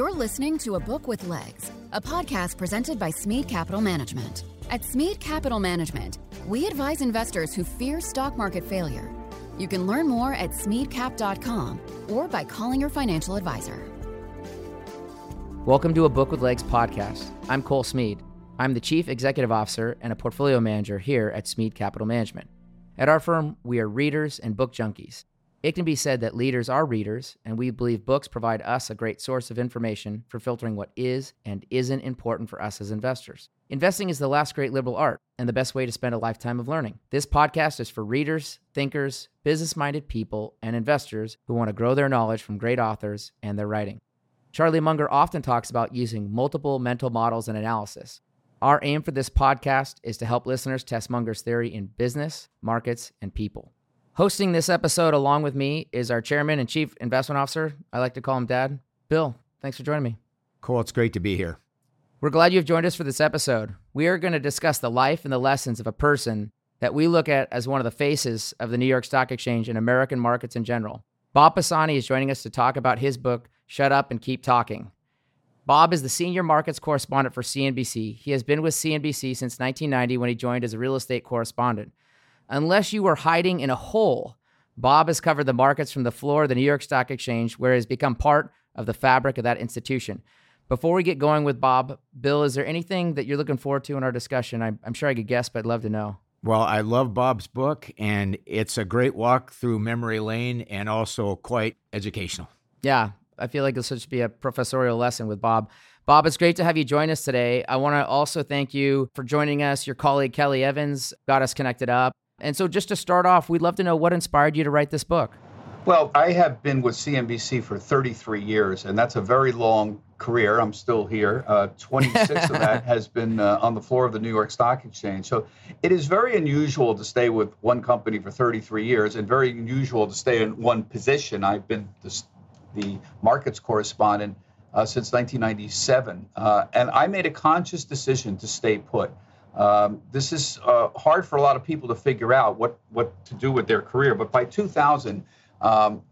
You're listening to A Book with Legs, a podcast presented by Smead Capital Management. At Smead Capital Management, we advise investors who fear stock market failure. You can learn more at smeadcap.com or by calling your financial advisor. Welcome to A Book with Legs podcast. I'm Cole Smead. I'm the Chief Executive Officer and a Portfolio Manager here at Smead Capital Management. At our firm, we are readers and book junkies. It can be said that leaders are readers, and we believe books provide us a great source of information for filtering what is and isn't important for us as investors. Investing is the last great liberal art and the best way to spend a lifetime of learning. This podcast is for readers, thinkers, business minded people, and investors who want to grow their knowledge from great authors and their writing. Charlie Munger often talks about using multiple mental models and analysis. Our aim for this podcast is to help listeners test Munger's theory in business, markets, and people. Hosting this episode along with me is our chairman and chief investment officer. I like to call him Dad. Bill, thanks for joining me. Cole, it's great to be here. We're glad you've joined us for this episode. We are going to discuss the life and the lessons of a person that we look at as one of the faces of the New York Stock Exchange and American markets in general. Bob Pisani is joining us to talk about his book, Shut Up and Keep Talking. Bob is the senior markets correspondent for CNBC. He has been with CNBC since 1990 when he joined as a real estate correspondent. Unless you were hiding in a hole, Bob has covered the markets from the floor of the New York Stock Exchange, where he has become part of the fabric of that institution. Before we get going with Bob, Bill, is there anything that you're looking forward to in our discussion? I'm, I'm sure I could guess, but I'd love to know. Well, I love Bob's book, and it's a great walk through memory lane and also quite educational. Yeah, I feel like this should be a professorial lesson with Bob. Bob, it's great to have you join us today. I want to also thank you for joining us. Your colleague Kelly Evans got us connected up. And so, just to start off, we'd love to know what inspired you to write this book. Well, I have been with CNBC for 33 years, and that's a very long career. I'm still here. Uh, 26 of that has been uh, on the floor of the New York Stock Exchange. So it is very unusual to stay with one company for 33 years, and very unusual to stay in one position. I've been the, the markets correspondent uh, since 1997, uh, and I made a conscious decision to stay put. Um, this is uh, hard for a lot of people to figure out what, what to do with their career. But by 2000, um,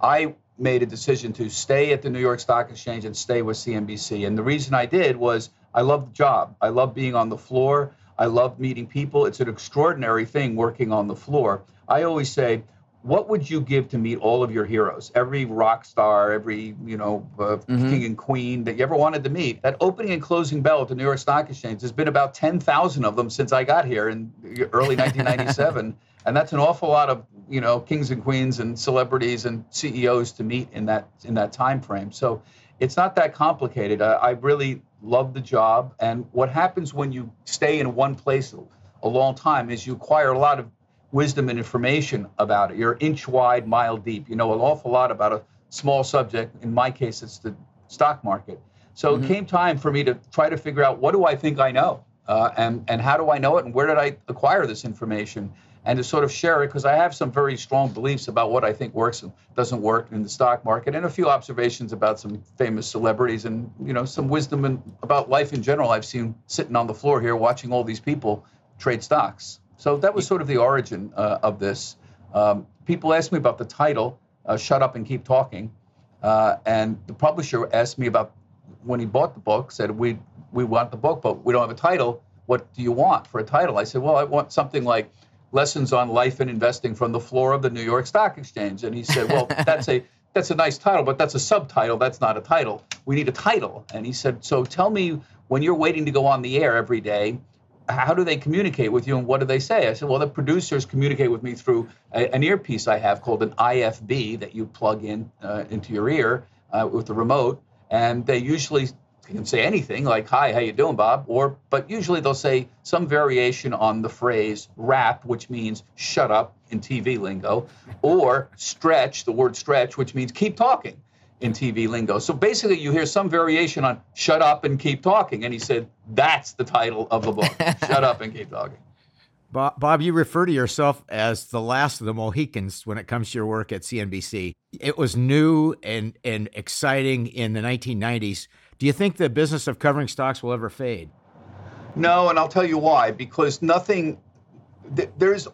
I made a decision to stay at the New York Stock Exchange and stay with CNBC. And the reason I did was I love the job. I love being on the floor. I love meeting people. It's an extraordinary thing working on the floor. I always say, what would you give to meet all of your heroes? Every rock star every you know uh, mm-hmm. king and queen that you ever wanted to meet. That opening and closing bell at the new york stock exchange there's been about 10000 of them since i got here in early 1997 and that's an awful lot of you know kings and queens and celebrities and ceos to meet in that in that time frame. So it's not that complicated. Uh, i really love the job. And what happens when you stay in one place a long time is you acquire a lot of wisdom and information about it. You're inch wide, mile deep. You know an awful lot about a small subject. In my case, it's the stock market. So mm-hmm. it came time for me to try to figure out what do I think I know, uh, and and how do I know it, and where did I acquire this information, and to sort of share it because I have some very strong beliefs about what I think works and doesn't work in the stock market, and a few observations about some famous celebrities, and you know some wisdom and about life in general. I've seen sitting on the floor here watching all these people trade stocks. So that was sort of the origin uh, of this. Um, people asked me about the title, uh, Shut Up and Keep Talking. Uh, and the publisher asked me about when he bought the book, said, we, we want the book, but we don't have a title. What do you want for a title? I said, Well, I want something like Lessons on Life and Investing from the Floor of the New York Stock Exchange. And he said, Well, that's a that's a nice title, but that's a subtitle. That's not a title. We need a title. And he said, So tell me when you're waiting to go on the air every day, how do they communicate with you and what do they say? I said, well, the producers communicate with me through a, an earpiece I have called an IFB that you plug in uh, into your ear uh, with the remote, and they usually can say anything like "Hi, how you doing, Bob?" or but usually they'll say some variation on the phrase "wrap," which means "shut up" in TV lingo, or "stretch," the word "stretch," which means "keep talking." In TV lingo. So basically, you hear some variation on shut up and keep talking. And he said, that's the title of the book Shut Up and Keep Talking. Bob, Bob, you refer to yourself as the last of the Mohicans when it comes to your work at CNBC. It was new and, and exciting in the 1990s. Do you think the business of covering stocks will ever fade? No, and I'll tell you why. Because nothing, there's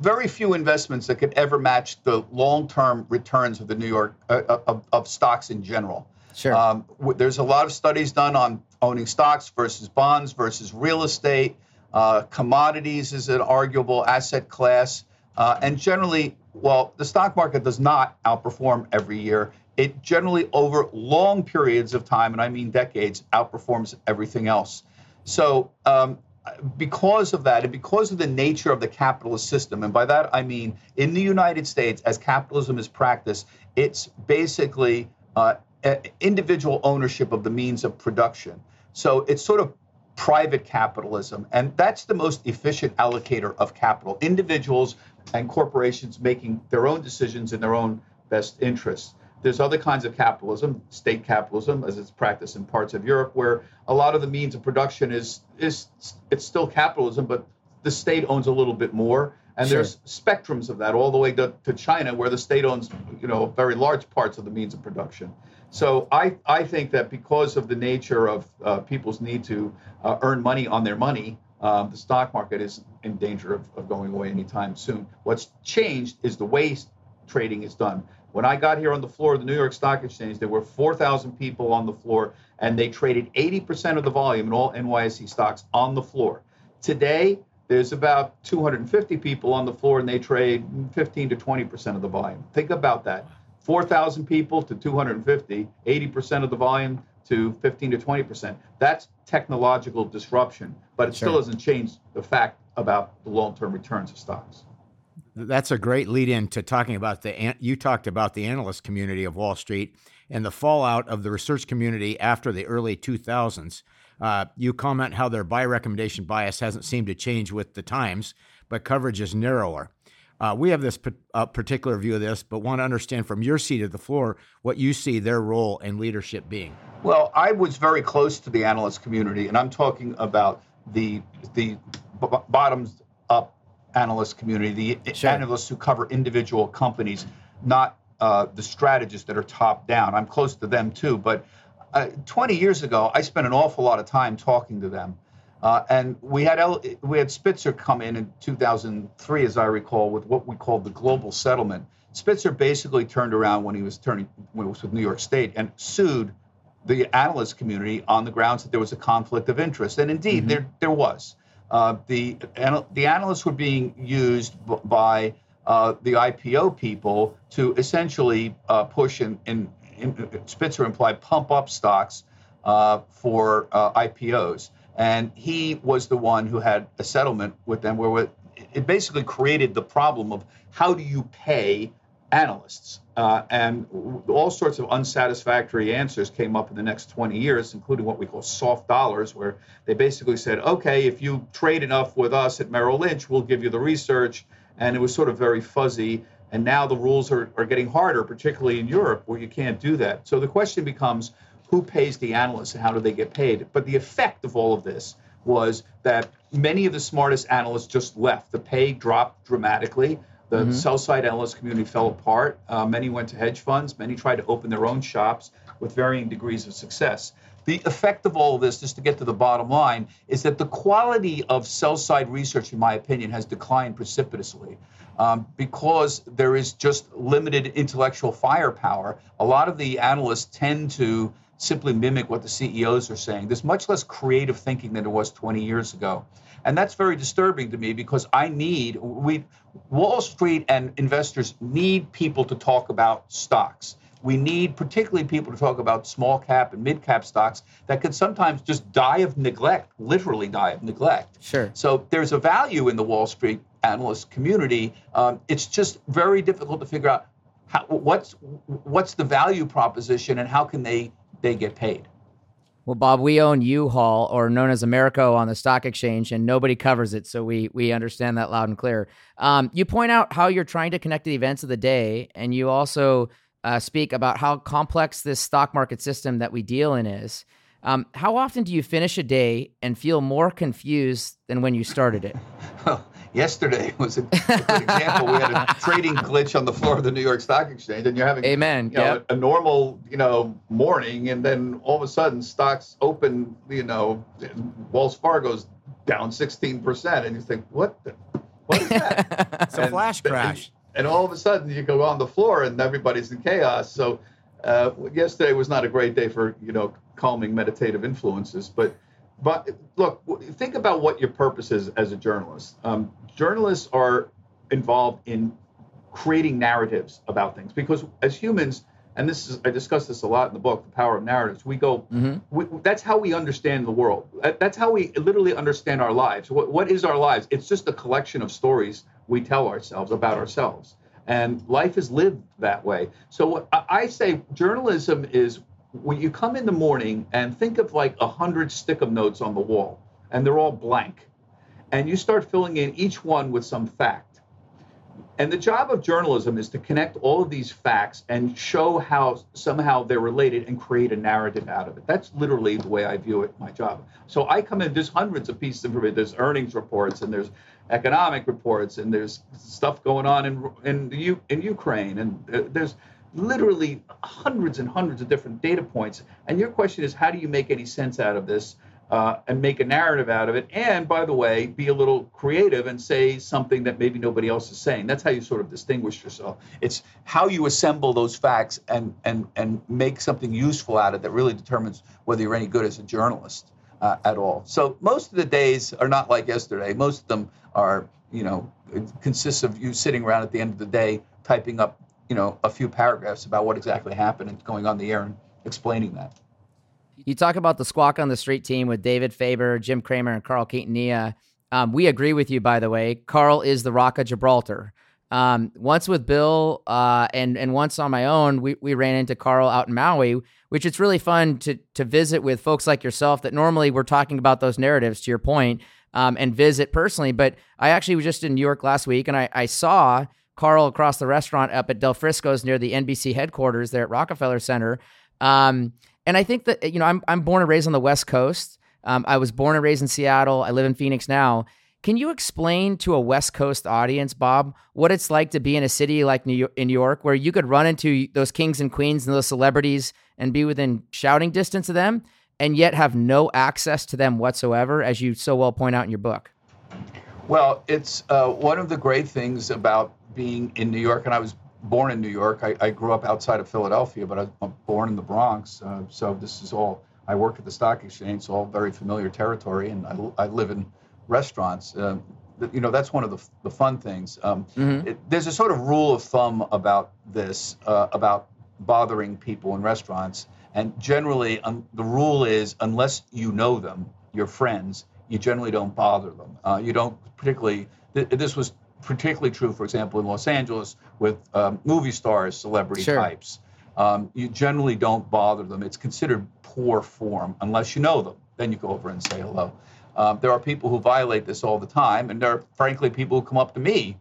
very few investments that could ever match the long-term returns of the New York uh, uh, of, of, stocks in general. Sure. Um, w- there's a lot of studies done on owning stocks versus bonds versus real estate. Uh, commodities is an arguable asset class. Uh, and generally, well, the stock market does not outperform every year. It generally, over long periods of time, and I mean decades, outperforms everything else. So, um, because of that, and because of the nature of the capitalist system, and by that I mean in the United States, as capitalism is practiced, it's basically uh, individual ownership of the means of production. So it's sort of private capitalism, and that's the most efficient allocator of capital. Individuals and corporations making their own decisions in their own best interests. There's other kinds of capitalism, state capitalism, as it's practiced in parts of Europe, where a lot of the means of production is is it's still capitalism, but the state owns a little bit more. And sure. there's spectrums of that all the way to, to China, where the state owns, you know, very large parts of the means of production. So I, I think that because of the nature of uh, people's need to uh, earn money on their money, um, the stock market is in danger of, of going away anytime soon. What's changed is the way trading is done. When I got here on the floor of the New York Stock Exchange, there were 4,000 people on the floor, and they traded 80% of the volume in all NYSE stocks on the floor. Today, there's about 250 people on the floor and they trade 15 to 20% of the volume. Think about that. 4,000 people to 250, 80% of the volume to 15 to 20%. That's technological disruption, but it sure. still doesn't change the fact about the long term returns of stocks. That's a great lead in to talking about the, you talked about the analyst community of Wall Street and the fallout of the research community after the early 2000s. Uh, you comment how their buy recommendation bias hasn't seemed to change with the times, but coverage is narrower. Uh, we have this p- uh, particular view of this, but want to understand from your seat at the floor what you see their role and leadership being. Well, I was very close to the analyst community, and I'm talking about the the b- bottoms analyst community, the sure. analysts who cover individual companies, not uh, the strategists that are top down. I'm close to them too, but uh, 20 years ago, I spent an awful lot of time talking to them. Uh, and we had we had Spitzer come in in 2003, as I recall, with what we called the global settlement. Spitzer basically turned around when he was turning when he was with New York State and sued the analyst community on the grounds that there was a conflict of interest, and indeed mm-hmm. there there was. Uh, the the analysts were being used by uh, the IPO people to essentially uh, push and, and Spitzer implied pump up stocks uh, for uh, IPOs. And he was the one who had a settlement with them where it basically created the problem of how do you pay analysts? Uh, and all sorts of unsatisfactory answers came up in the next 20 years, including what we call soft dollars, where they basically said, okay, if you trade enough with us at Merrill Lynch, we'll give you the research. And it was sort of very fuzzy. And now the rules are, are getting harder, particularly in Europe, where you can't do that. So the question becomes who pays the analysts and how do they get paid? But the effect of all of this was that many of the smartest analysts just left. The pay dropped dramatically. The mm-hmm. sell side analyst community fell apart. Uh, many went to hedge funds. Many tried to open their own shops with varying degrees of success. The effect of all of this, just to get to the bottom line, is that the quality of sell side research, in my opinion, has declined precipitously um, because there is just limited intellectual firepower. A lot of the analysts tend to simply mimic what the CEOs are saying. There's much less creative thinking than there was 20 years ago. And that's very disturbing to me because I need we Wall Street and investors need people to talk about stocks. We need particularly people to talk about small cap and mid cap stocks that could sometimes just die of neglect, literally die of neglect. Sure. So there's a value in the Wall Street analyst community. Um, it's just very difficult to figure out how, what's what's the value proposition and how can they they get paid. Well, Bob, we own U-Haul, or known as AMERCO, on the stock exchange, and nobody covers it, so we we understand that loud and clear. Um, you point out how you're trying to connect the events of the day, and you also uh, speak about how complex this stock market system that we deal in is. Um, how often do you finish a day and feel more confused than when you started it? yesterday was a, good example. We had a trading glitch on the floor of the New York Stock Exchange, and you're having amen, you know, yep. a, a, normal you know morning, and then all of a sudden stocks open, you know, Wells Fargo's down 16 percent, and you think, what the, what is that? it's a flash crash. And, and all of a sudden you go on the floor and everybody's in chaos. So Uh, yesterday was not a great day for you know calming meditative influences, but but look, think about what your purpose is as a journalist. Um, journalists are involved in creating narratives about things because as humans, and this is I discuss this a lot in the book, The Power of Narratives. We go, mm-hmm. we, that's how we understand the world. That's how we literally understand our lives. What, what is our lives? It's just a collection of stories we tell ourselves about ourselves, and life is lived that way. So what I say, journalism is when you come in the morning and think of like a hundred stick-em notes on the wall, and they're all blank, and you start filling in each one with some fact and the job of journalism is to connect all of these facts and show how somehow they're related and create a narrative out of it. That's literally the way I view it, my job. So I come in, there's hundreds of pieces of information. There's earnings reports and there's economic reports and there's stuff going on in in, in Ukraine and uh, there's literally hundreds and hundreds of different data points. And your question is, how do you make any sense out of this? uh, and make a narrative out of it. And by the way, be a little creative and say something that maybe nobody else is saying. That's how you sort of distinguish yourself. It's how you assemble those facts and and and make something useful out of it that really determines whether you're any good as a journalist uh, at all. So most of the days are not like yesterday. Most of them are, you know, consists of you sitting around at the end of the day typing up, you know, a few paragraphs about what exactly happened and going on the air and explaining that. You talk about the squawk on the street team with David Faber, Jim Cramer, and Carl Quintanilla. Um, we agree with you, by the way. Carl is the Rock of Gibraltar. Um, once with Bill uh, and and once on my own, we, we ran into Carl out in Maui, which it's really fun to to visit with folks like yourself that normally we're talking about those narratives. To your point, um, and visit personally. But I actually was just in New York last week, and I, I saw Carl across the restaurant up at Del Frisco's near the NBC headquarters there at Rockefeller Center. Um, and I think that you know I'm I'm born and raised on the West Coast. Um, I was born and raised in Seattle. I live in Phoenix now. Can you explain to a West Coast audience, Bob, what it's like to be in a city like New York, in New York, where you could run into those kings and queens and those celebrities and be within shouting distance of them, and yet have no access to them whatsoever, as you so well point out in your book? Well, it's uh, one of the great things about being in New York, and I was born in New York. I, I, grew up outside of Philadelphia, but I was born in the Bronx. Uh, so this is all, I work at the stock exchange, so all very familiar territory, and I, I live in restaurants. Uh, you know, that's one of the, the fun things. Um, mm-hmm. it, there's a sort of rule of thumb about this, uh, about bothering people in restaurants. And generally, um, the rule is unless you know them, your friends, you generally don't bother them. Uh, you don't particularly, th- this was particularly true, for example, in Los Angeles with um, movie stars, celebrity sure. types. Um, you generally don't bother them. It's considered poor form unless you know them. Then you go over and say hello. Um, there are people who violate this all the time, and there are frankly people who come up to me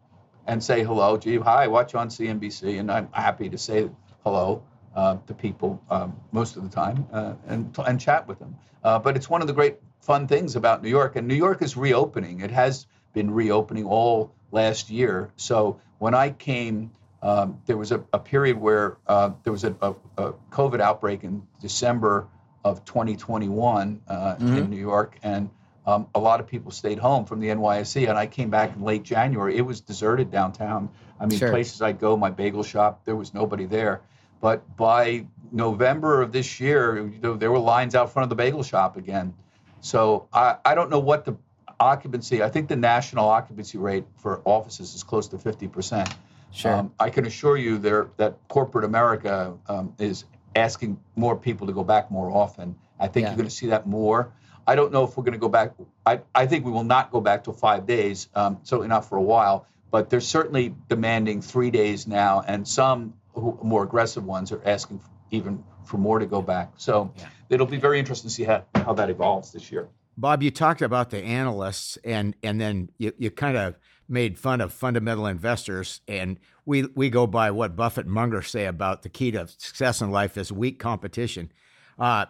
and say hello. Gee, hi, watch on CNBC, and I'm happy to say hello uh, to people um, most of the time uh, and and chat with them. Uh, but it's one of the great fun things about New York, and New York is reopening. It has been reopening all last year. So when I came, um, there was a, a period where uh, there was a, a, a, COVID outbreak in December of 2021 uh, mm-hmm. in New York, and um, a lot of people stayed home from the NYSE. And I came back in late January. It was deserted downtown. I mean, sure. places I'd go, my bagel shop, there was nobody there. But by November of this year, you know, there were lines out front of the bagel shop again. So I, I don't know what the occupancy, I think the national occupancy rate for offices is close to 50%. Sure. Um, I can assure you there that corporate America um, is asking more people to go back more often. I think yeah. you're going to see that more. I don't know if we're going to go back. I, I think we will not go back to five days, um, certainly not for a while, but they're certainly demanding three days now, and some who, more aggressive ones are asking even for more to go back. So yeah. it'll be very interesting to see how, how that evolves this year. Bob, you talked about the analysts, and and then you, you kind of made fun of fundamental investors, and we we go by what Buffett and Munger say about the key to success in life is weak competition. Uh,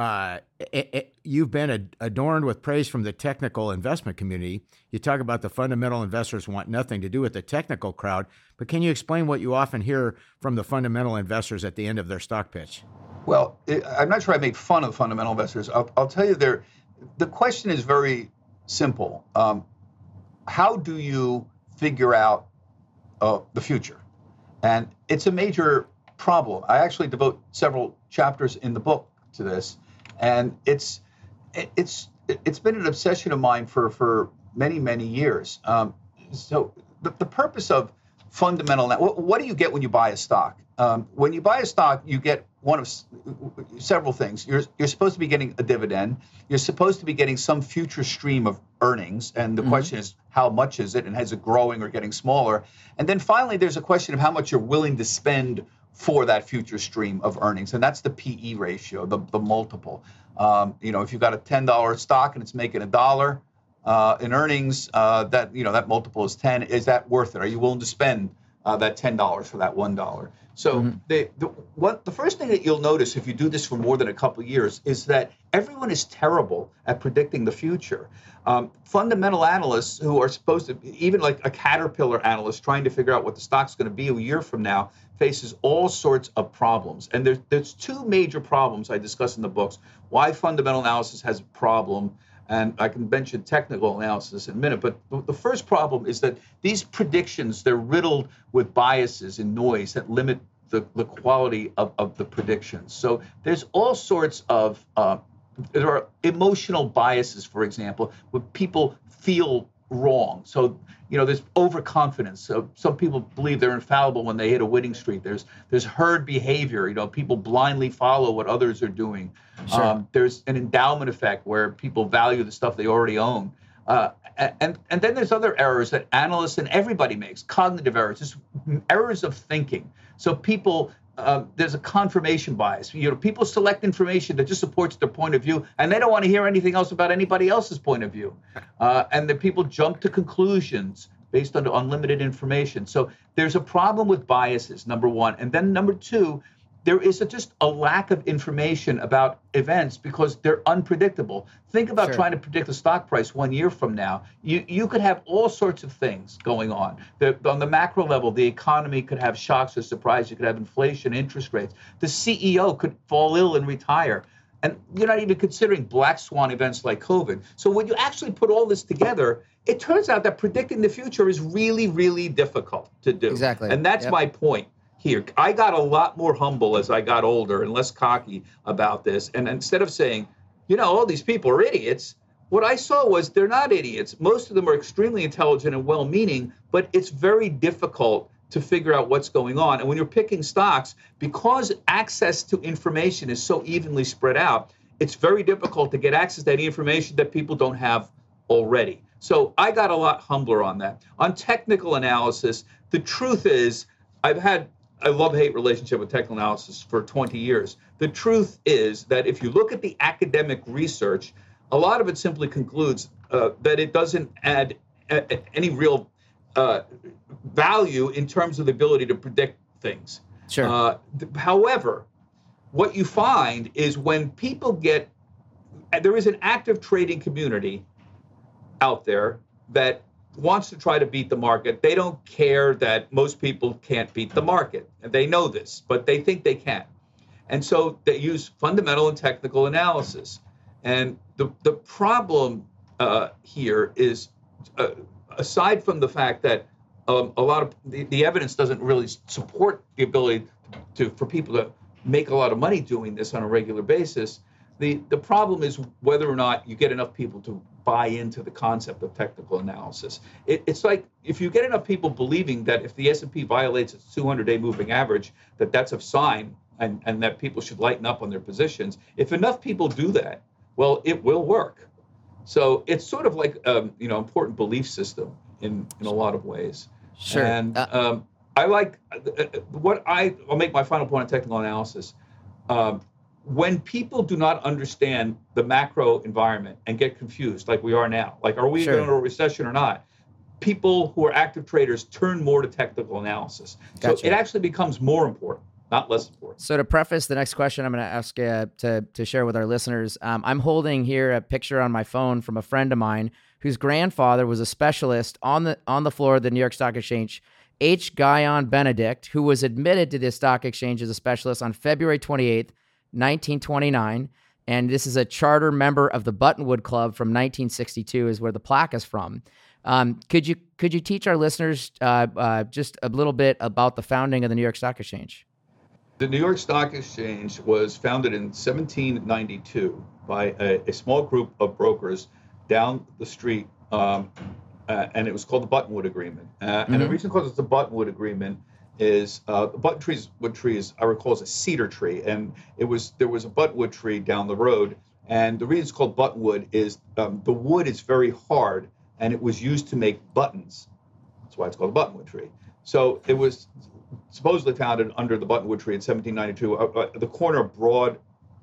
uh, it, it, you've been adorned with praise from the technical investment community. You talk about the fundamental investors want nothing to do with the technical crowd, but can you explain what you often hear from the fundamental investors at the end of their stock pitch? Well, I'm not sure I make fun of fundamental investors. I'll, I'll tell you, they're the question is very simple. Um, how do you figure out uh, the future? And it's a major problem. I actually devote several chapters in the book to this, and it's it's it's been an obsession of mine for for many many years. Um, so the, the purpose of fundamental what, what do you get when you buy a stock? Um, when you buy a stock, you get one of several things. You're you're supposed to be getting a dividend. You're supposed to be getting some future stream of earnings, and the mm-hmm. question is how much is it, and is it growing or getting smaller? And then finally, there's a question of how much you're willing to spend for that future stream of earnings, and that's the PE ratio, the the multiple. Um, you know, if you've got a ten dollar stock and it's making a dollar uh, in earnings, uh, that you know that multiple is ten. Is that worth it? Are you willing to spend uh, that ten dollars for that one dollar? So mm-hmm. the, the what the first thing that you'll notice if you do this for more than a couple of years is that everyone is terrible at predicting the future. Um, fundamental analysts who are supposed to, even like a caterpillar analyst trying to figure out what the stock's going to be a year from now, faces all sorts of problems. And there's there's two major problems I discuss in the books. Why fundamental analysis has a problem and I can mention technical analysis in a minute. But the first problem is that these predictions they're riddled with biases and noise that limit the, the quality of, of the predictions. So there's all sorts of uh, there are emotional biases, for example, where people feel wrong. So you know, there's overconfidence. So some people believe they're infallible when they hit a winning streak. There's there's herd behavior. You know, people blindly follow what others are doing. Sure. Um, there's an endowment effect where people value the stuff they already own. Uh, and and then there's other errors that analysts and everybody makes, cognitive errors, just errors of thinking. So people uh, there's a confirmation bias. You know, people select information that just supports their point of view, and they don't want to hear anything else about anybody else's point of view. Uh, and then people jump to conclusions based on unlimited information. So there's a problem with biases, number one, and then number two, there is a, just a lack of information about events because they're unpredictable. Think about sure. trying to predict the stock price one year from now. You you could have all sorts of things going on. The, on the macro level, the economy could have shocks or surprise. You could have inflation, interest rates. The CEO could fall ill and retire. And you're not even considering black swan events like COVID. So when you actually put all this together, it turns out that predicting the future is really, really difficult to do. Exactly. And that's yep. my point here. I got a lot more humble as I got older and less cocky about this. And instead of saying, you know, all these people are idiots, what I saw was they're not idiots. Most of them are extremely intelligent and well meaning, but it's very difficult to figure out what's going on. And when you're picking stocks, because access to information is so evenly spread out, it's very difficult to get access to any information that people don't have already. So I got a lot humbler on that. On technical analysis, the truth is I've had I love hate relationship with technical analysis for 20 years. The truth is that if you look at the academic research, a lot of it simply concludes uh, that it doesn't add a, any real uh, value in terms of the ability to predict things. Sure. Uh, th- however, what you find is when people get there is an active trading community out there that wants to try to beat the market. They don't care that most people can't beat the market. And they know this, but they think they can. And so they use fundamental and technical analysis. And the, the problem uh, here is, uh, aside from the fact that um, a lot of the, the evidence doesn't really support the ability to, for people to make a lot of money doing this on a regular basis, the, the problem is whether or not you get enough people to buy into the concept of technical analysis. It, it's like if you get enough people believing that if the S&P violates its 200-day moving average, that that's a sign and, and that people should lighten up on their positions. If enough people do that, well, it will work. So it's sort of like um, you know important belief system in in a lot of ways. Sure. And uh, um, I like uh, uh, what I I'll make my final point on technical analysis. Um, when people do not understand the macro environment and get confused, like we are now, like are we sure. going a recession or not? People who are active traders turn more to technical analysis. Gotcha. So it actually becomes more important, not less important. So to preface the next question, I'm going to ask uh, to to share with our listeners. Um, I'm holding here a picture on my phone from a friend of mine whose grandfather was a specialist on the on the floor of the New York Stock Exchange. H. Guyon Benedict, who was admitted to the stock exchange as a specialist on February 28th, 1929. And this is a charter member of the Buttonwood Club from 1962, is where the plaque is from. Um, could you could you teach our listeners uh, uh, just a little bit about the founding of the New York Stock Exchange? The New York Stock Exchange was founded in 1792 by a, a small group of brokers down the street, um, uh, and it was called the Buttonwood Agreement. Uh, mm-hmm. And the reason called it the Buttonwood Agreement is uh, trees, wood tree is, I recall, is a cedar tree, and it was there was a buttonwood tree down the road, and the reason it's called buttonwood is um, the wood is very hard, and it was used to make buttons. That's why it's called a buttonwood tree. So it was supposedly founded under the buttonwood tree in 1792, uh, uh, the corner of Broad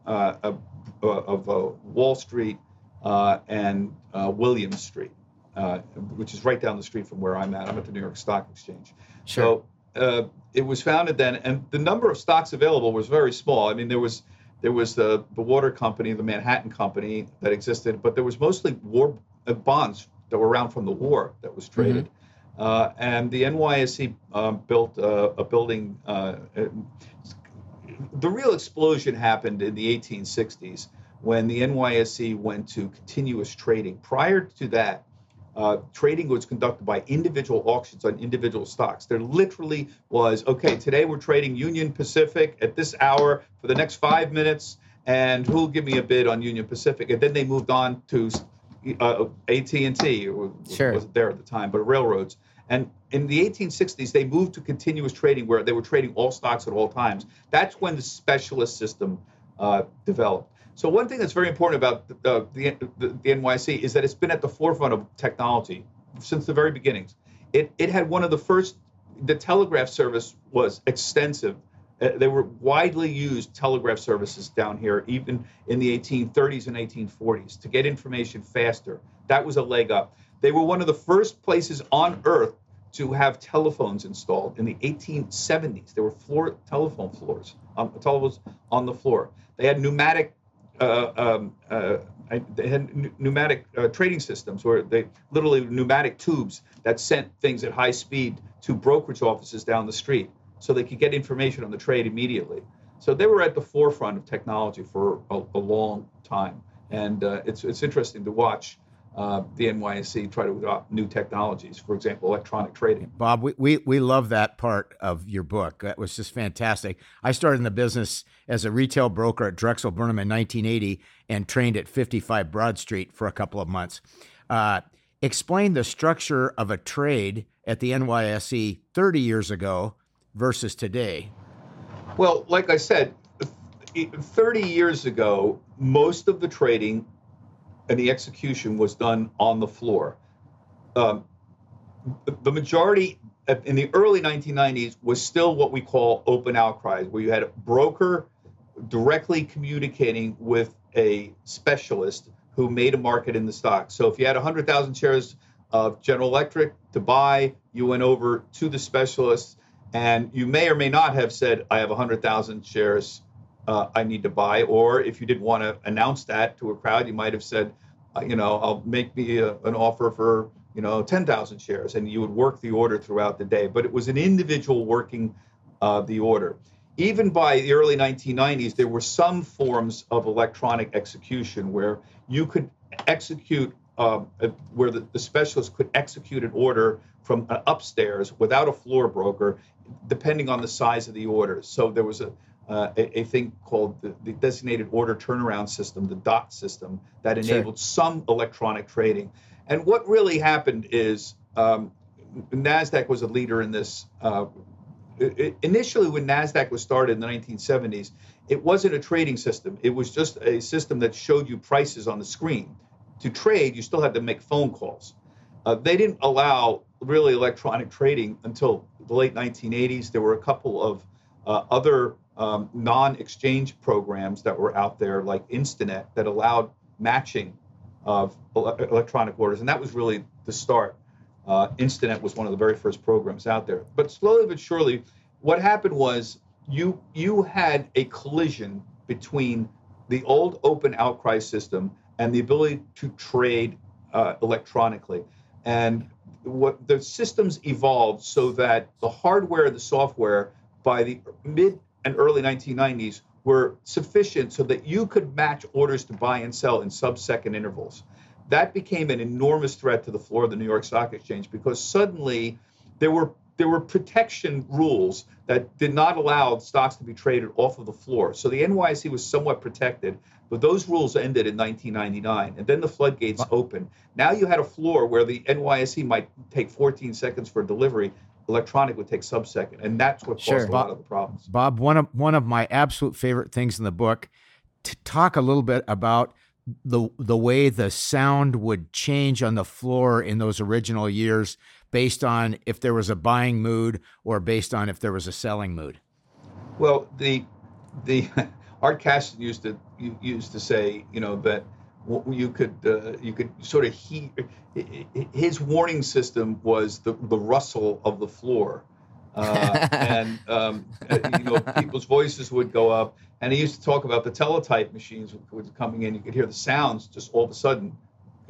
uh, of, uh, Wall Street uh, and William Street, which is right down the street from where I'm at. I'm at the New York Stock Exchange. Sure. So it was founded then, and the number of stocks available was very small. I mean, there was there was the the water company, the Manhattan Company that existed, but there was mostly war bonds that were around from the war that was traded. Mm-hmm. Uh, and the NYSE um, built a, a building. Uh, the real explosion happened in the 1860s when the NYSE went to continuous trading. Prior to that, uh, trading was conducted by individual auctions on individual stocks. There literally was okay, today we're trading Union Pacific at this hour for the next five minutes, and who'll give me a bid on Union Pacific? And then they moved on to uh, AT&T, sure. wasn't there at the time, but railroads. And in the 1860s, they moved to continuous trading where they were trading all stocks at all times. That's when the specialist system uh, developed. So one thing that's very important about the, the, the, NYSE is that it's been at the forefront of technology since the very beginnings. It, it had one of the first, the telegraph service was extensive. Uh, they were widely used telegraph services down here, even in the 1830s and 1840s, to get information faster. That was a leg up. They were one of the first places on earth to have telephones installed in the 1870s. There were floor telephone floors, um, telephones on the floor. They had pneumatic, um, uh, they had pneumatic uh, trading systems where they literally pneumatic tubes that sent things at high speed to brokerage offices down the street, so they could get information on the trade immediately. So they were at the forefront of technology for a, a long time, and uh, it's it's interesting to watch uh, the NYSE try to adopt new technologies, for example, electronic trading. Bob, we, we, we love that part of your book. That was just fantastic. I started in the business as a retail broker at Drexel Burnham in 1980 and trained at 55 Broad Street for a couple of months. Uh, explain the structure of a trade at the NYSE 30 years ago versus today. Well, like I said, 30 years ago, most of the trading and the execution was done on the floor. Um, the majority in the early 1990s was still what we call open outcries, where you had a broker directly communicating with a specialist who made a market in the stock. So if you had 100,000 shares of General Electric to buy, you went over to the specialist, and you may or may not have said, I have 100,000 shares uh, I need to buy. Or if you didn't want to announce that to a crowd, you might have said, uh, you know, I'll make me a, an offer for, you know, 10,000 shares. And you would work the order throughout the day. But it was an individual working uh, the order. Even by the early 1990s, there were some forms of electronic execution where you could execute, um, where the, the specialist could execute an order from uh, upstairs without a floor broker, depending on the size of the order. So there was a, uh, a, a, thing called the, the, designated order turnaround system, the DOT system, that enabled sure. some electronic trading. And what really happened is um, NASDAQ was a leader in this. Uh, it, initially, when NASDAQ was started in the 1970s, it wasn't a trading system. It was just a system that showed you prices on the screen. To trade, you still had to make phone calls. Uh, they didn't allow really electronic trading until the late 1980s. There were a couple of uh, other um, non-exchange programs that were out there, like Instinet, that allowed matching of electronic orders, and that was really the start. Uh, Instinet was one of the very first programs out there. But slowly but surely, what happened was you you had a collision between the old open outcry system and the ability to trade uh, electronically. And what the systems evolved so that the hardware, the software, by the mid and early 1990s were sufficient so that you could match orders to buy and sell in sub-second intervals. That became an enormous threat to the floor of the New York Stock Exchange because suddenly there were there were protection rules that did not allow stocks to be traded off of the floor. So the NYSE was somewhat protected, but those rules ended in 1999, and then the floodgates opened. Now you had a floor where the NYSE might take 14 seconds for delivery. Electronic would take sub-second, and that's what caused sure. a lot of the problems. Bob, one of one of my absolute favorite things in the book, to talk a little bit about the the way the sound would change on the floor in those original years based on if there was a buying mood or based on if there was a selling mood? Well, the the Art Cashin used to used to say, you know, that you could uh, you could sort of hear his warning system was the the rustle of the floor. Uh, and um, you know people's voices would go up. And he used to talk about the teletype machines was coming in. You could hear the sounds just all of a sudden,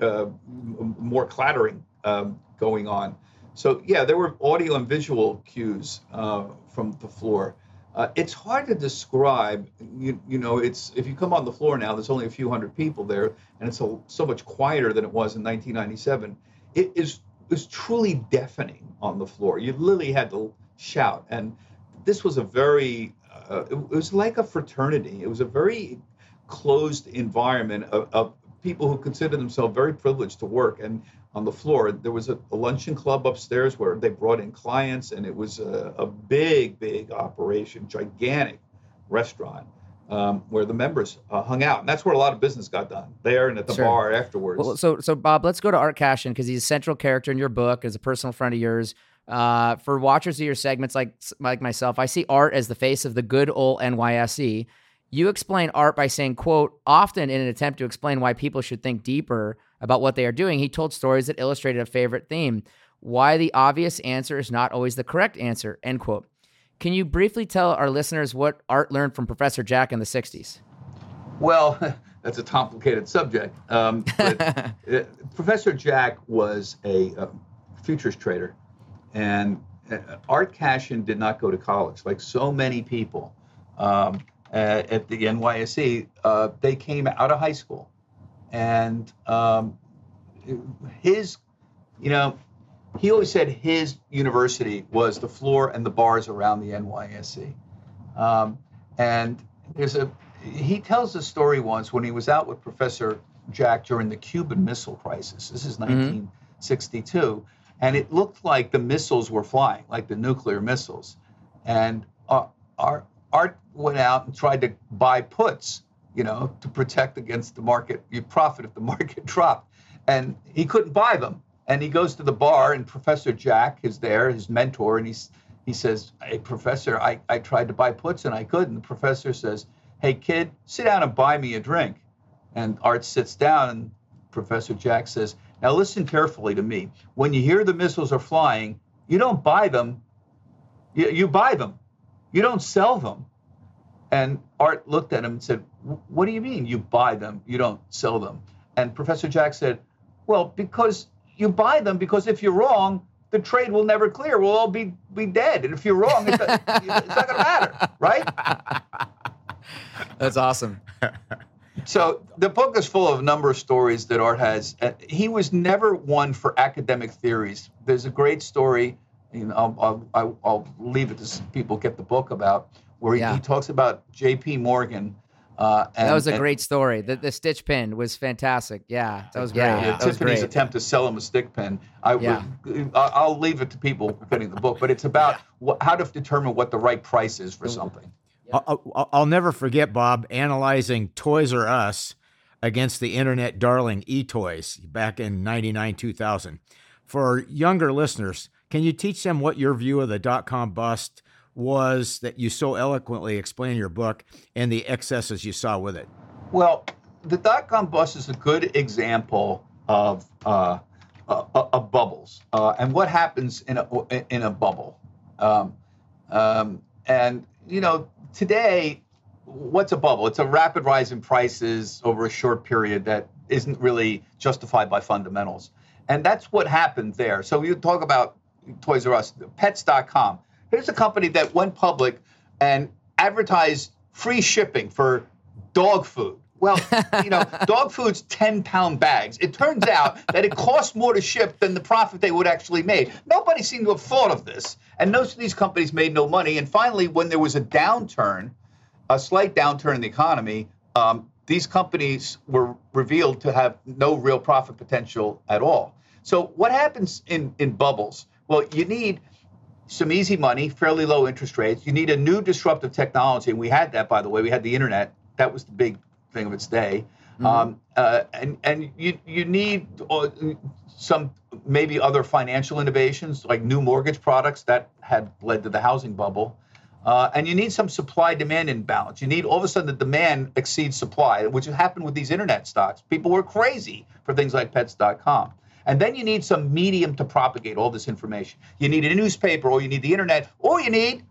uh, more clattering um, going on. So yeah, there were audio and visual cues uh, from the floor. Uh, it's hard to describe. You, you know, it's if you come on the floor now, there's only a few hundred people there, and it's a, so much quieter than it was in 1997. It is was truly deafening on the floor. You literally had to shout, and this was a very. Uh, it, it, was like a fraternity. It was a very closed environment of, of people who consider themselves very privileged to work and on the floor. There was a, a, luncheon club upstairs where they brought in clients, and it was a, a big, big operation, gigantic restaurant. Um, where the members uh, hung out, and that's where a lot of business got done there and at the sure. bar afterwards. Well, so, so Bob, let's go to Art Cashin because he's a central character in your book, as a personal friend of yours. Uh, for watchers of your segments, like like myself, I see Art as the face of the good old NYSE. You explain Art by saying, quote, often in an attempt to explain why people should think deeper about what they are doing, he told stories that illustrated a favorite theme. Why the obvious answer is not always the correct answer, end quote. Can you briefly tell our listeners what Art learned from Professor Jack in the 60s? Well, that's a complicated subject. Um, but, uh, Professor Jack was a, a futures trader, and uh, Art Cashin did not go to college, like so many people. Um, uh, at the NYSE, uh, they came out of high school, and um, his, you know, he always said his university was the floor and the bars around the NYSE, um, and there's a he tells a story once when he was out with Professor Jack during the Cuban Missile Crisis. This is 1962, mm-hmm. and it looked like the missiles were flying, like the nuclear missiles, and uh, our Art went out and tried to buy puts, you know, to protect against the market. You profit if the market dropped. And he couldn't buy them. And he goes to the bar, and Professor Jack is there, his mentor, and he's, he says, Hey, Professor, I, I tried to buy puts and I couldn't. The professor says, Hey, kid, sit down and buy me a drink. And Art sits down, and Professor Jack says, Now listen carefully to me. When you hear the missiles are flying, you don't buy them, you, you buy them. You don't sell them. And Art looked at him and said, What do you mean you buy them? You don't sell them. And Professor Jack said, Well, because you buy them, because if you're wrong, the trade will never clear. We'll all be, be dead. And if you're wrong, it's, it's not going to matter, right? That's awesome. So the book is full of a number of stories that Art has. He was never one for academic theories. There's a great story you know, I'll, I'll, I'll leave it to people get the book about where he, yeah. he talks about J.P. Morgan. Uh, and, that was a and, great story. The, the stick pin was fantastic. Yeah, that was great. Yeah, yeah. Tiffany's attempt to sell him a stick pin. I yeah. I'll leave it to people getting the book, but it's about what, how to determine what the right price is for something. I'll, I'll never forget Bob analyzing Toys R Us against the internet darling eToys back in 99 2000. For younger listeners, can you teach them what your view of the dot com bust was that you so eloquently explain in your book and the excesses you saw with it? Well, the dot com bust is a good example of uh, uh, of bubbles uh, and what happens in a in a bubble. Um, um, and you know, today, what's a bubble? It's a rapid rise in prices over a short period that isn't really justified by fundamentals. And that's what happened there. So you talk about Toys R Us, Pets.com. Here's a company that went public and advertised free shipping for dog food, Well, you know, dog food's 10 pound bags. It turns out that it costs more to ship than the profit they would actually make. Nobody seemed to have thought of this. And most of these companies made no money. And finally, when there was a downturn, a slight downturn in the economy, um, these companies were revealed to have no real profit potential at all. So, what happens in, in bubbles? Well, you need some easy money, fairly low interest rates. You need a new disruptive technology. And we had that, by the way. We had the internet. That was the big thing of its day. Mm-hmm. Um, uh, and and you you need uh, some maybe other financial innovations like new mortgage products that had led to the housing bubble. Uh, and you need some supply demand imbalance. You need all of a sudden the demand exceeds supply, which happened with these internet stocks. People were crazy for things like pets.com. And then you need some medium to propagate all this information. You need a newspaper, or you need the internet, or you need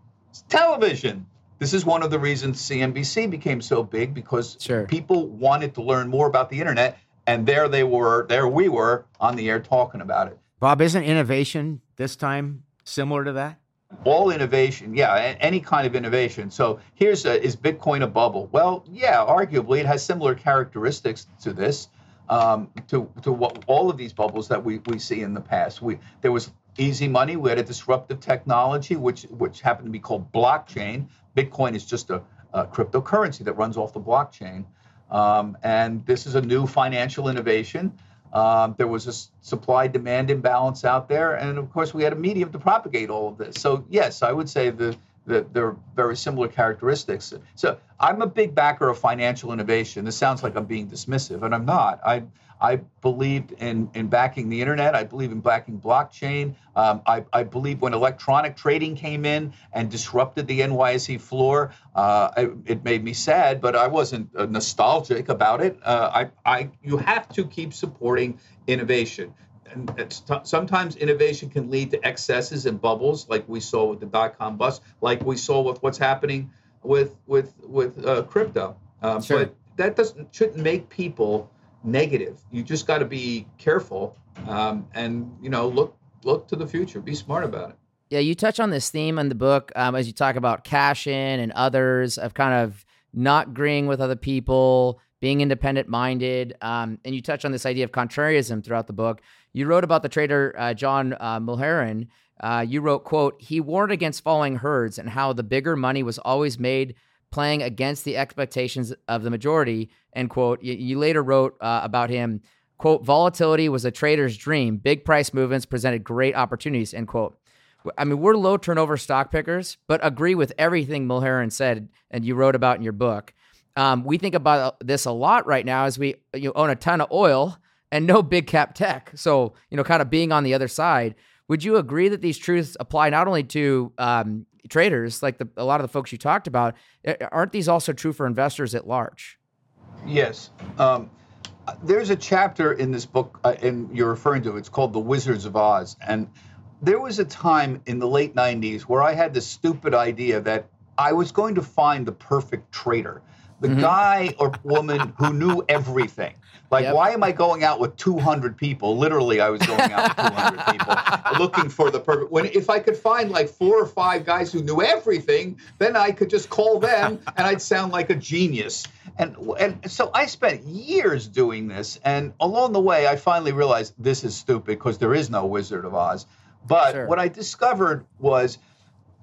television. This is one of the reasons CNBC became so big because sure. people wanted to learn more about the internet. And there they were, there we were on the air talking about it. Bob, isn't innovation this time similar to that? All innovation, yeah, any kind of innovation. So here's a, is Bitcoin a bubble? Well, yeah, arguably it has similar characteristics to this, um, to to what all of these bubbles that we, we see in the past. We there was easy money. We had a disruptive technology, which which happened to be called blockchain. Bitcoin is just a, a cryptocurrency that runs off the blockchain. Um, and this is a new financial innovation. Um, there was a supply demand imbalance out there. And of course, we had a medium to propagate all of this. So, yes, I would say the, they're very similar characteristics. So, I'm a big backer of financial innovation. This sounds like I'm being dismissive, and I'm not. I, I believed in, in backing the internet. I believe in backing blockchain. Um, I, I believe when electronic trading came in and disrupted the NYSE floor, uh, it, it, made me sad, but I wasn't uh, nostalgic about it. Uh, I, I, you have to keep supporting innovation. And t- sometimes innovation can lead to excesses and bubbles, like we saw with the dot com bust, like we saw with what's happening with with with uh, crypto. Uh, sure. But that doesn't shouldn't make people negative. You just got to be careful um, and you know look look to the future. Be smart about it. Yeah, you touch on this theme in the book um, as you talk about Cashin and others of kind of not agreeing with other people, being independent minded, um, and you touch on this idea of contrarianism throughout the book. You wrote about the trader uh, John uh. Uh, you wrote, "quote He warned against following herds and how the bigger money was always made playing against the expectations of the majority. End quote. You, you later wrote uh, about him, quote, volatility was a trader's dream. Big price movements presented great opportunities, end quote. I mean, we're low turnover stock pickers, but agree with everything Mulhern said and you wrote about in your book. Um, we think about this a lot right now as we you own a ton of oil and no big cap tech. So, you know, kind of being on the other side. Would you agree that these truths apply not only to um, traders, like the, a lot of the folks you talked about, aren't these also true for investors at large? Yes. Um, there's a chapter in this book, uh, and you're referring to it's called The Wizards of Oz. And there was a time in the late 90s where I had this stupid idea that I was going to find the perfect trader the mm-hmm. guy or woman who knew everything. Like, yep. why am I going out with 200 people? Literally, I was going out with 200 people looking for the perfect. When if I could find like four or five guys who knew everything, then I could just call them and I'd sound like a genius. And and so I spent years doing this, and along the way, I finally realized this is stupid because there is no Wizard of Oz. But sure. what I discovered was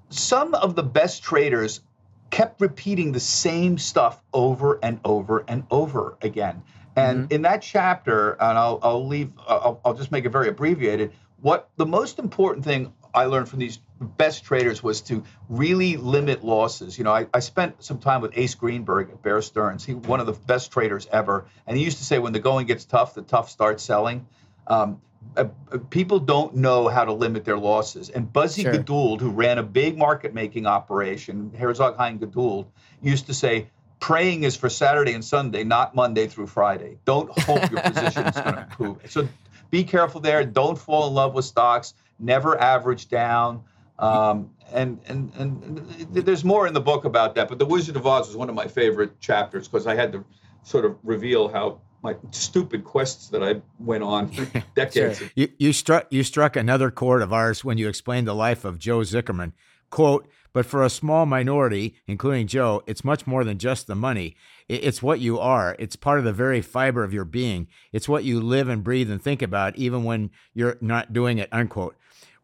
some of the best traders kept repeating the same stuff over and over and over again. And mm-hmm. in that chapter, and I'll, I'll leave, I'll, I'll just make it very abbreviated. What the most important thing I learned from these best traders was to really limit losses. You know, I, I spent some time with Ace Greenberg at Bear Stearns. He one of the best traders ever, and he used to say, when the going gets tough, the tough start selling. Um, uh, uh, people don't know how to limit their losses. And Buzzy sure. Geduld, who ran a big market making operation, Herzog Heine Geduld, used to say, praying is for Saturday and Sunday, not Monday through Friday. Don't hope your position is going to improve. So be careful there. Don't fall in love with stocks. Never average down. Um, and, and and there's more in the book about that. But the Wizard of Oz is one of my favorite chapters because I had to sort of reveal how my stupid quests that I went on for decades. sure. you, you struck you struck another chord of ours when you explained the life of Joe Zuckerman. Quote, But for a small minority, including Joe, it's much more than just the money. It's what you are. It's part of the very fiber of your being. It's what you live and breathe and think about, even when you're not doing it, unquote.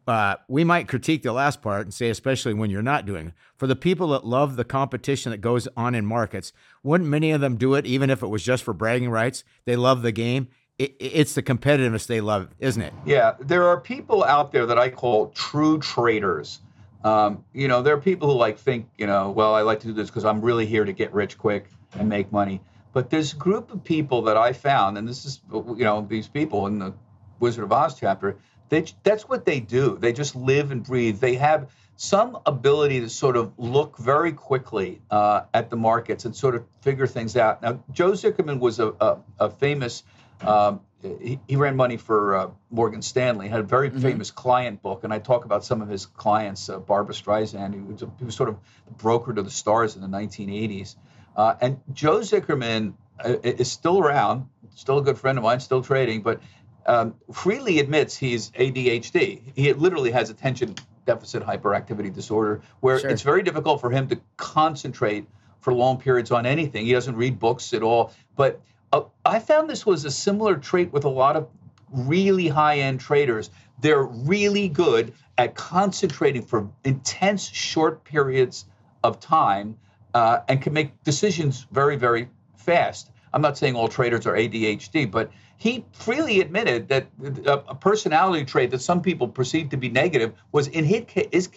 Uh, we might critique the last part and say, especially when you're not doing it. For the people that love the competition that goes on in markets, wouldn't many of them do it even if it was just for bragging rights? They love the game. It, it's the competitiveness they love, isn't it? Yeah, there are people out there that I call true traders. Um, you know, there are people who like think, you know, well, I like to do this because I'm really here to get rich quick and make money. But a group of people that I found, and this is, you know, these people in the Wizard of Oz chapter they, that's what they do. They just live and breathe. They have some ability to sort of look very quickly uh, at the markets and sort of figure things out. Now, Joe Zuckerman was a, a, a famous, um, he, he, ran money for uh, Morgan Stanley, had a very mm-hmm. famous client book. And I talk about some of his clients, uh, Barbra Streisand, he was, a, he was sort of the broker to the stars in the 1980s. Uh, and Joe Zuckerman uh, is still around, still a good friend of mine, still trading, but um, freely admits he's ADHD. He literally has attention deficit hyperactivity disorder, where sure. it's very difficult for him to concentrate for long periods on anything. He doesn't read books at all. But uh, I found this was a similar trait with a lot of really high end traders. They're really good at concentrating for intense short periods of time uh, and can make decisions very, very fast. I'm not saying all traders are ADHD, but he freely admitted that a personality trait that some people perceived to be negative was in his,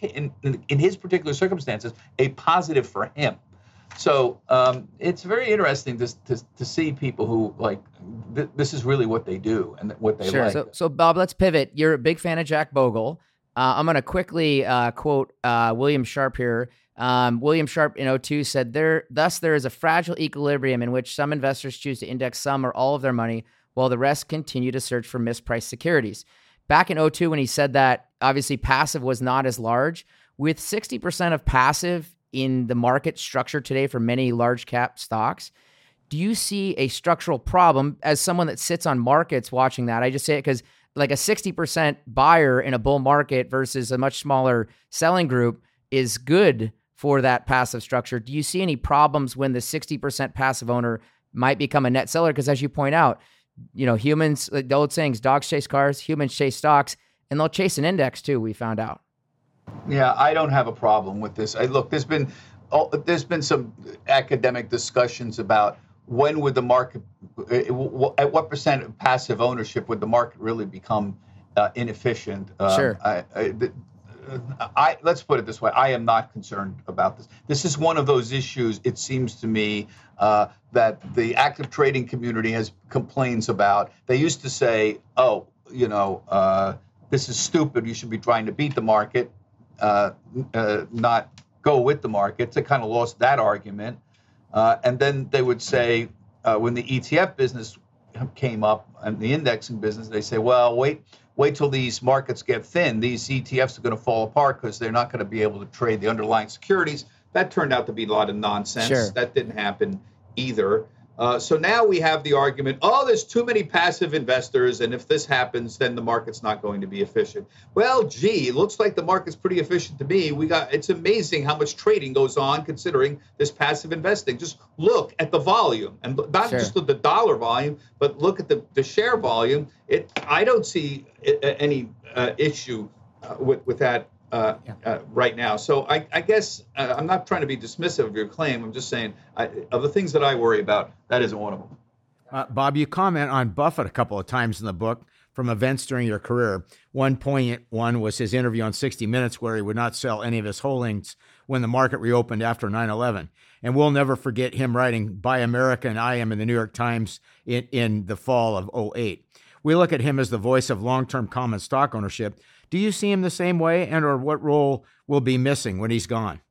in, in his particular circumstances a positive for him. So um, it's very interesting to, to, to, see people who like th- this is really what they do and what they sure. like. So, so Bob, let's pivot. You're a big fan of Jack Bogle. Uh, I'm going to quickly uh, quote uh, William Sharpe here. Um, William Sharpe in 02 said, "There, thus there is a fragile equilibrium in which some investors choose to index some or all of their money while the rest continue to search for mispriced securities. Back in 02, when he said that, obviously passive was not as large. With 60% of passive in the market structure today for many large cap stocks, do you see a structural problem as someone that sits on markets watching that? I just say it because like a 60% buyer in a bull market versus a much smaller selling group is good for that passive structure. Do you see any problems when the 60% passive owner might become a net seller? Because as you point out, you know, humans, like the old sayings, dogs chase cars, humans chase stocks, and they'll chase an index too. We found out. Yeah, I don't have a problem with this. I look, there's been oh, there's been some academic discussions about when would the market, uh, at what percent of passive ownership would the market really become uh, inefficient? Um, sure. I, I, I, let's put it this way: I am not concerned about this. This is one of those issues. It seems to me uh, that the active trading community has complains about. They used to say, "Oh, you know, uh, this is stupid. You should be trying to beat the market, uh, uh not go with the market." They kind of lost that argument, uh, and then they would say, uh, when the ETF business came up and the indexing business, they say, "Well, wait." Wait till these markets get thin. These ETFs are going to fall apart because they're not going to be able to trade the underlying securities. That turned out to be a lot of nonsense. Sure. That didn't happen either. Uh, so now we have the argument oh, there's too many passive investors, and if this happens, then the market's not going to be efficient. Well, gee, it looks like the market's pretty efficient to me. We got it's amazing how much trading goes on considering this passive investing. Just look at the volume, and not sure. just the dollar volume, but look at the, the share volume. It I don't see any uh, issue uh, with with that uh, yeah. uh, right now. So I, I guess uh, I'm not trying to be dismissive of your claim. I'm just saying, I, of the things that I worry about, that isn't one of them. Uh, Bob, you comment on Buffett a couple of times in the book from events during your career. One poignant one was his interview on 60 Minutes, where he would not sell any of his holdings when the market reopened after 9 11. And we'll never forget him writing Buy America and I Am in the New York Times in, in the fall of 08. We look at him as the voice of long term common stock ownership, do you see him the same way, and or what role will be missing when he's gone?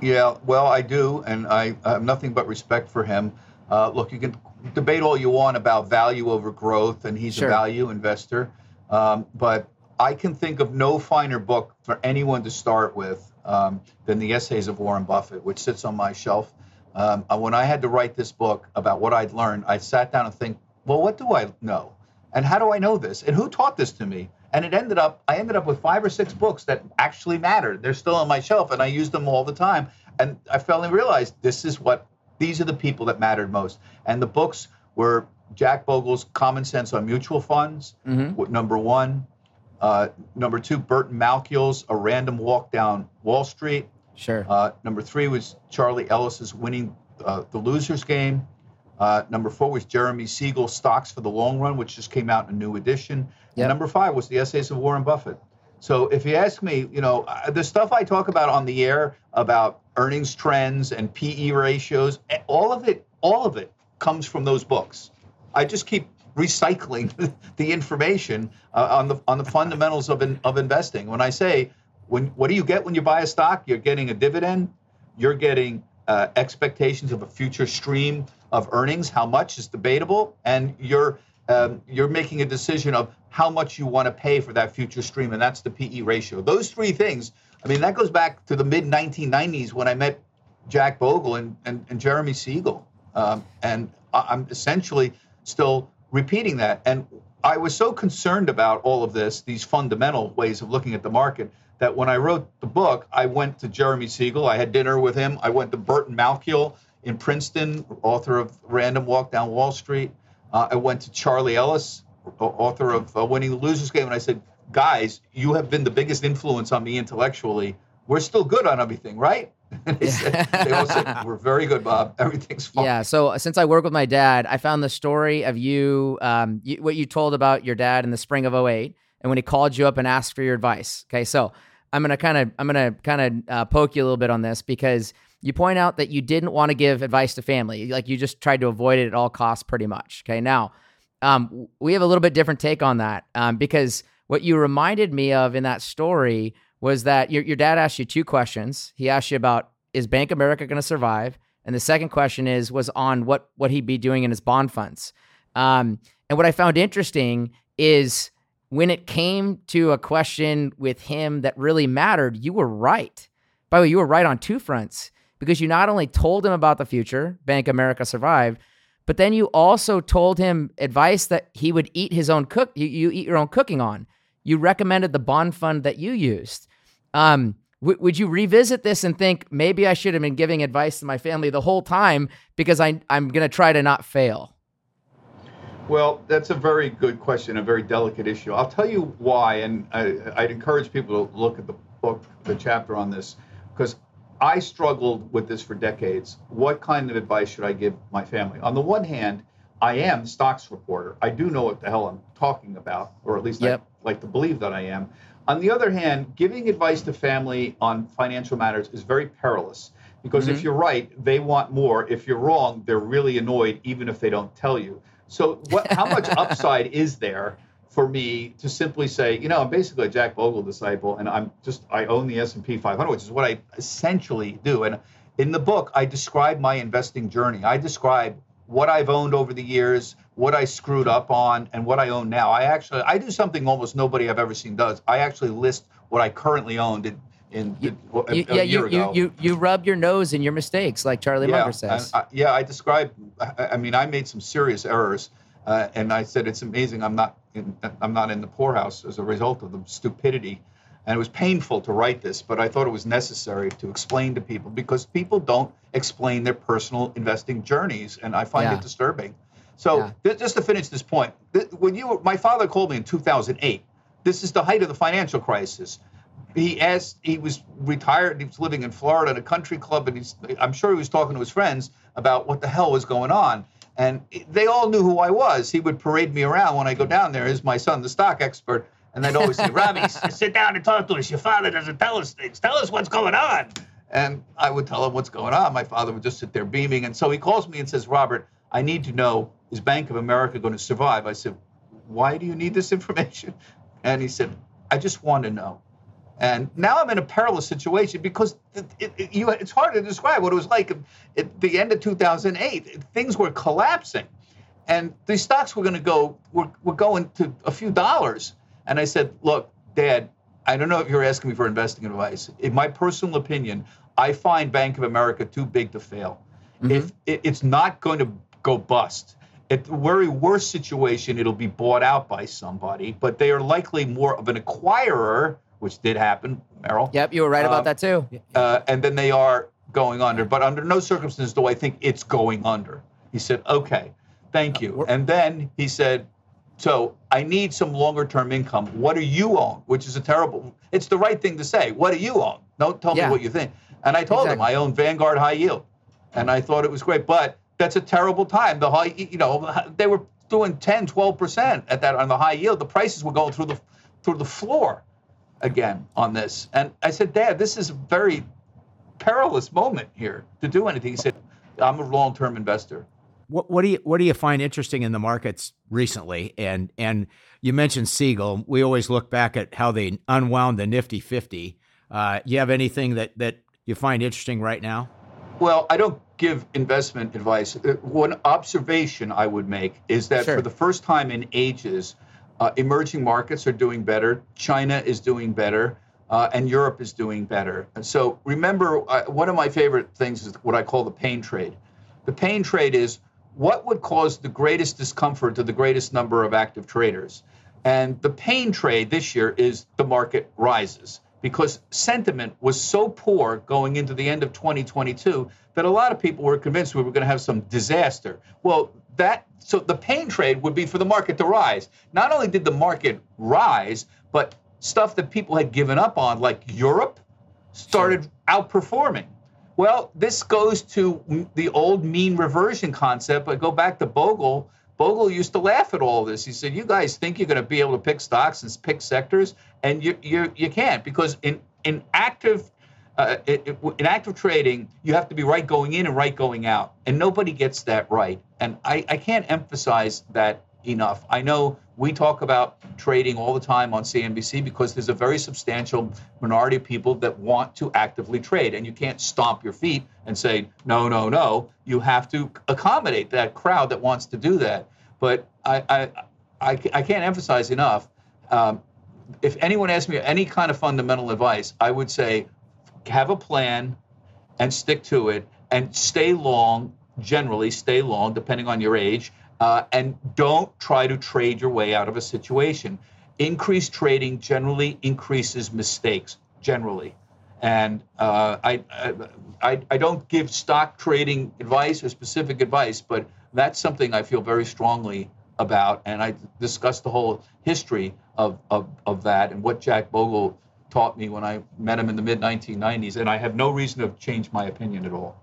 Yeah, well, I do, and I, I have nothing but respect for him. Uh, look, you can debate all you want about value over growth, and he's sure. a value investor. Um, but I can think of no finer book for anyone to start with um, than the Essays of Warren Buffett, which sits on my shelf. Um, when I had to write this book about what I'd learned, I sat down and think, well, what do I know? And how do I know this? And who taught this to me? And it ended up, I ended up with five or six books that actually mattered. They're still on my shelf and I use them all the time. And I finally realized this is what, these are the people that mattered most. And the books were Jack Bogle's Common Sense on Mutual Funds, mm-hmm. number one. Uh, number two, Burton Malkiel's A Random Walk Down Wall Street. Sure. Uh, number three was Charlie Ellis's Winning uh, the Losers Game. Uh, number four was Jeremy Siegel's Stocks for the Long Run, which just came out in a new edition. Yep. And number five was the Essays of Warren Buffett. So if you ask me, you know, uh, the stuff I talk about on the air about earnings trends and PE ratios, all of it, all of it comes from those books. I just keep recycling the information uh, on the on the fundamentals of in, of investing. When I say, when what do you get when you buy a stock? You're getting a dividend. You're getting uh, expectations of a future stream of earnings. How much is debatable, and you're um, you're making a decision of how much you want to pay for that future stream, and that's the PE ratio. Those three things. I mean, that goes back to the mid 1990s when I met Jack Bogle and, and, and Jeremy Siegel, um, and I'm essentially still repeating that. And I was so concerned about all of this, these fundamental ways of looking at the market, that when I wrote the book, I went to Jeremy Siegel. I had dinner with him. I went to Burton Malkiel in Princeton, author of Random Walk Down Wall Street. Uh, I went to Charlie Ellis, author of uh, Winning the Losers Game, and I said, guys, you have been the biggest influence on me intellectually. We're still good on everything, right? And they, said, they all said, We're very good, Bob. Everything's fine. Yeah. So uh, since I work with my dad, I found the story of you, um, you, what you told about your dad in the spring of 08 and when he called you up and asked for your advice. Okay. So I'm going to kind of, I'm to kind of uh, poke you a little bit on this because you point out that you didn't want to give advice to family. Like you just tried to avoid it at all costs pretty much. Okay. Now, um, we have a little bit different take on that um, because what you reminded me of in that story was that your, your dad asked you two questions. He asked you about is Bank America going to survive? And the second question is was on what what he'd be doing in his bond funds. Um, and what I found interesting is when it came to a question with him that really mattered, you were right. By the way, you were right on two fronts because you not only told him about the future, Bank America survived, but then you also told him advice that he would eat his own cook. You, you eat your own cooking on. You recommended the bond fund that you used. Um, w- would you revisit this and think maybe I should have been giving advice to my family the whole time because I, I'm going to try to not fail? Well, that's a very good question, a very delicate issue. I'll tell you why, and I, would encourage people to look at the book, the chapter on this, because I struggled with this for decades. What kind of advice should I give my family? On the one hand, I am stocks reporter. I do know what the hell I'm talking about, or at least yep. I like to believe that I am. On the other hand, giving advice to family on financial matters is very perilous because mm-hmm. if you're right, they want more. If you're wrong, they're really annoyed, even if they don't tell you. So, what, how much upside is there for me to simply say, you know, I'm basically a Jack Bogle disciple, and I'm just I own the S&P 500, which is what I essentially do. And in the book, I describe my investing journey. I describe what I've owned over the years, what I screwed up on, and what I own now. I actually I do something almost nobody I've ever seen does. I actually list what I currently owned in, in, you, a, you, yeah, you, you, you, you rub your nose in your mistakes, like Charlie yeah, Munger says. I, I, yeah, I describe. I, mean, I made some serious errors, uh, and I said it's amazing I'm not in, I'm not in the poorhouse as a result of the stupidity. And it was painful to write this, but I thought it was necessary to explain to people because people don't explain their personal investing journeys, and I find yeah. it disturbing. So yeah. th- just to finish this point, th- when you were, my father called me in 2008. This is the height of the financial crisis he asked he was retired he was living in florida in a country club and he's i'm sure he was talking to his friends about what the hell was going on and they all knew who i was. He would parade me around. When i go down there is my son the stock expert and they'd always say robbie sit down and talk to us. Your father doesn't tell us things. Tell us what's going on. And i would tell him what's going on. My father would just sit there beaming. And so he calls me and says robert i need to know is bank of america going to survive? I said why do you need this information? And he said i just want to know and now I'm in a perilous situation because it, it, it, you, it's hard to describe what it was like at the end of 2008. Things were collapsing, and these stocks were going to go were, were going to a few dollars. And I said, "Look, Dad, I don't know if you're asking me for investing advice. In my personal opinion, I find Bank of America too big to fail. Mm-hmm. If it's not going to go bust, at the very worst situation, it'll be bought out by somebody, but they are likely more of an acquirer, which did happen, Merrill. Yep, you were right about um, that too. Uh, and then they are going under. But under no circumstances do I think it's going under. He said, okay, thank you. And then he said, so I need some longer term income. What do you own? Which is a terrible, it's the right thing to say. What do you own? Don't tell yeah. me what you think. And I told exactly. him I own Vanguard High Yield. And I thought it was great. But that's a terrible time. The high, you know, they were doing 10, 12% at that on the high yield. The prices were going through the through the floor again on this. And I said, Dad, this is a very perilous moment here to do anything. He said, I'm a long-term investor. What, what do you what do you find interesting in the markets recently? And and you mentioned Siegel. We always look back at how they unwound the Nifty 50. Uh, you have anything that that you find interesting right now? Well, I don't give investment advice. Uh, one observation I would make is that sure. for the first time in ages, uh, emerging markets are doing better. China is doing better. Uh, and Europe is doing better. And so remember, uh, one of my favorite things is what I call the pain trade. The pain trade is what would cause the greatest discomfort to the greatest number of active traders. And the pain trade this year is the market rises because sentiment was so poor going into the end of 2022 that a lot of people were convinced we were going to have some disaster. Well, that so the pain trade would be for the market to rise. Not only did the market rise, but stuff that people had given up on, like Europe, started sure. outperforming. Well, this goes to the old mean reversion concept. I go back to Bogle Bogle used to laugh at all this. He said, "You guys think you're going to be able to pick stocks and pick sectors, and you you you can't because in in active." Uh, in active trading, you have to be right going in and right going out, and nobody gets that right. And I, I can't emphasize that enough. I know we talk about trading all the time on CNBC because there's a very substantial minority of people that want to actively trade, and you can't stomp your feet and say, no, no, no. You have to accommodate that crowd that wants to do that. But I, I, I, I can't emphasize enough. Um, if anyone asks me any kind of fundamental advice, I would say have a plan and stick to it and stay long, generally, stay long, depending on your age uh, and don't try to trade your way out of a situation. Increased trading generally increases mistakes, generally. And uh, I, I, I don't give stock trading advice or specific advice, but that's something I feel very strongly about. And I discussed the whole history of, of, of that and what Jack Bogle taught me when I met him in the mid 1990s. And I have no reason to change my opinion at all.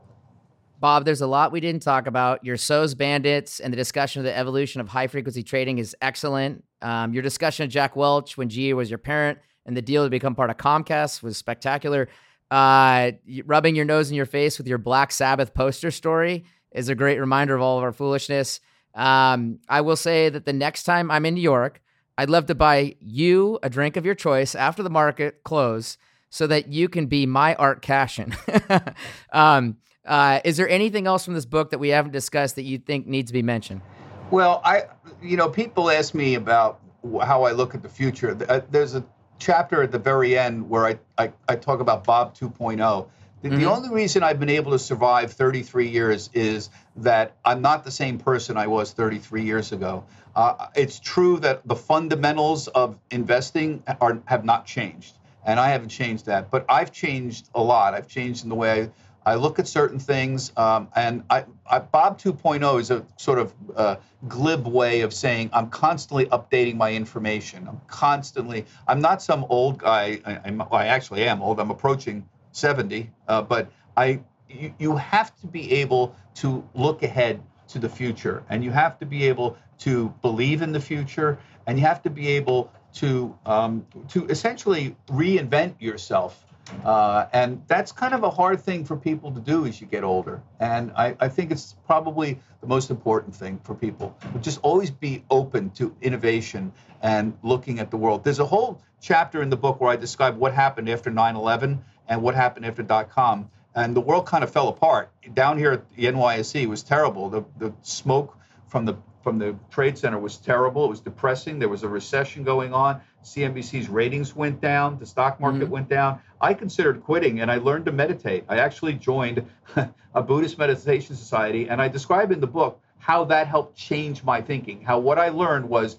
Bob, there's a lot we didn't talk about. Your SOES bandits and the discussion of the evolution of high frequency trading is excellent. Um, your discussion of Jack Welch when GE was your parent and the deal to become part of Comcast was spectacular. Uh, rubbing your nose in your face with your Black Sabbath poster story is a great reminder of all of our foolishness. Um, I will say that the next time I'm in New York, I'd love to buy you a drink of your choice after the market close so that you can be my Art Cashin. um, uh, is there anything else from this book that we haven't discussed that you think needs to be mentioned? Well, I, you know, people ask me about how I look at the future. Uh, there's a chapter at the very end where I, I, I talk about Bob 2.0. The, mm-hmm. the, only reason I've been able to survive 33 years is that I'm not the same person I was 33 years ago. Uh, it's true that the fundamentals of investing are, have not changed, and I haven't changed that. But I've changed a lot. I've changed in the way I I look at certain things, um, and I, I, Bob 2.0 is a sort of uh, glib way of saying I'm constantly updating my information. I'm constantly. I'm not some old guy. I, I actually am old. I'm approaching 70, uh, but I. You, you have to be able to look ahead to the future, and you have to be able to believe in the future, and you have to be able to um, to essentially reinvent yourself uh, and that's kind of a hard thing for people to do as you get older. And I, I think it's probably the most important thing for people. Just always be open to innovation and looking at the world. There's a whole chapter in the book where I describe what happened after 9 11 and what happened after dot com. And the world kind of fell apart. Down here at the NYSE was terrible. The, the smoke from the from the trade center was terrible. It was depressing. There was a recession going on. CNBC's ratings went down, the stock market mm-hmm. went down. I considered quitting and I learned to meditate. I actually joined a Buddhist meditation society and I describe in the book how that helped change my thinking. How what I learned was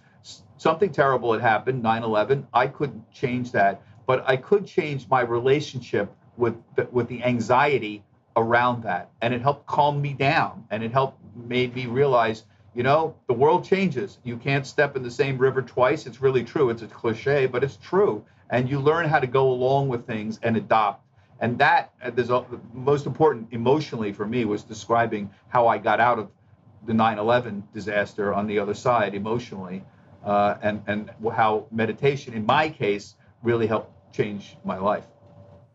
something terrible had happened, 9/11. I couldn't change that, but I could change my relationship with the, with the anxiety around that, and it helped calm me down, and it helped made me realize, you know, the world changes. You can't step in the same river twice. It's really true. It's a cliche, but it's true, and you learn how to go along with things and adopt. And that, uh, there's a, most important emotionally for me was describing how I got out of the 9/11 disaster on the other side emotionally, uh, and and how meditation, in my case, really helped change my life.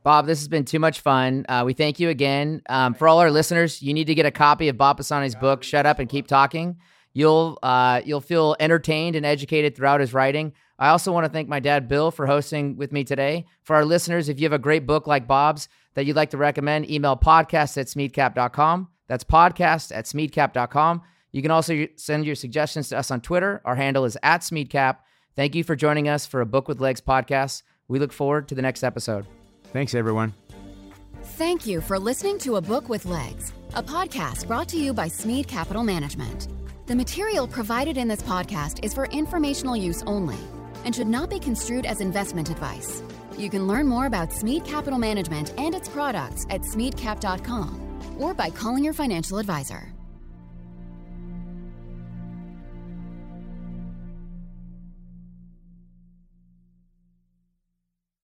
Bob, this has been too much fun. Uh, we thank you again. Um, for all our listeners, you need to get a copy of Bob Pisani's book, Shut Up and Keep Talking. You'll uh, you'll feel entertained and educated throughout his writing. I also want to thank my dad, Bill, for hosting with me today. For our listeners, if you have a great book like Bob's that you'd like to recommend, email podcast at smeadcap.com. That's podcast at smeadcap.com. You can also send your suggestions to us on Twitter. Our handle is at smeadcap. Thank you for joining us for a Book with Legs podcast. We look forward to the next episode. Thanks, everyone. Thank you for listening to A Book with Legs, a podcast brought to you by Smead Capital Management. The material provided in this podcast is for informational use only and should not be construed as investment advice. You can learn more about Smead Capital Management and its products at smeadcap.com or by calling your financial advisor.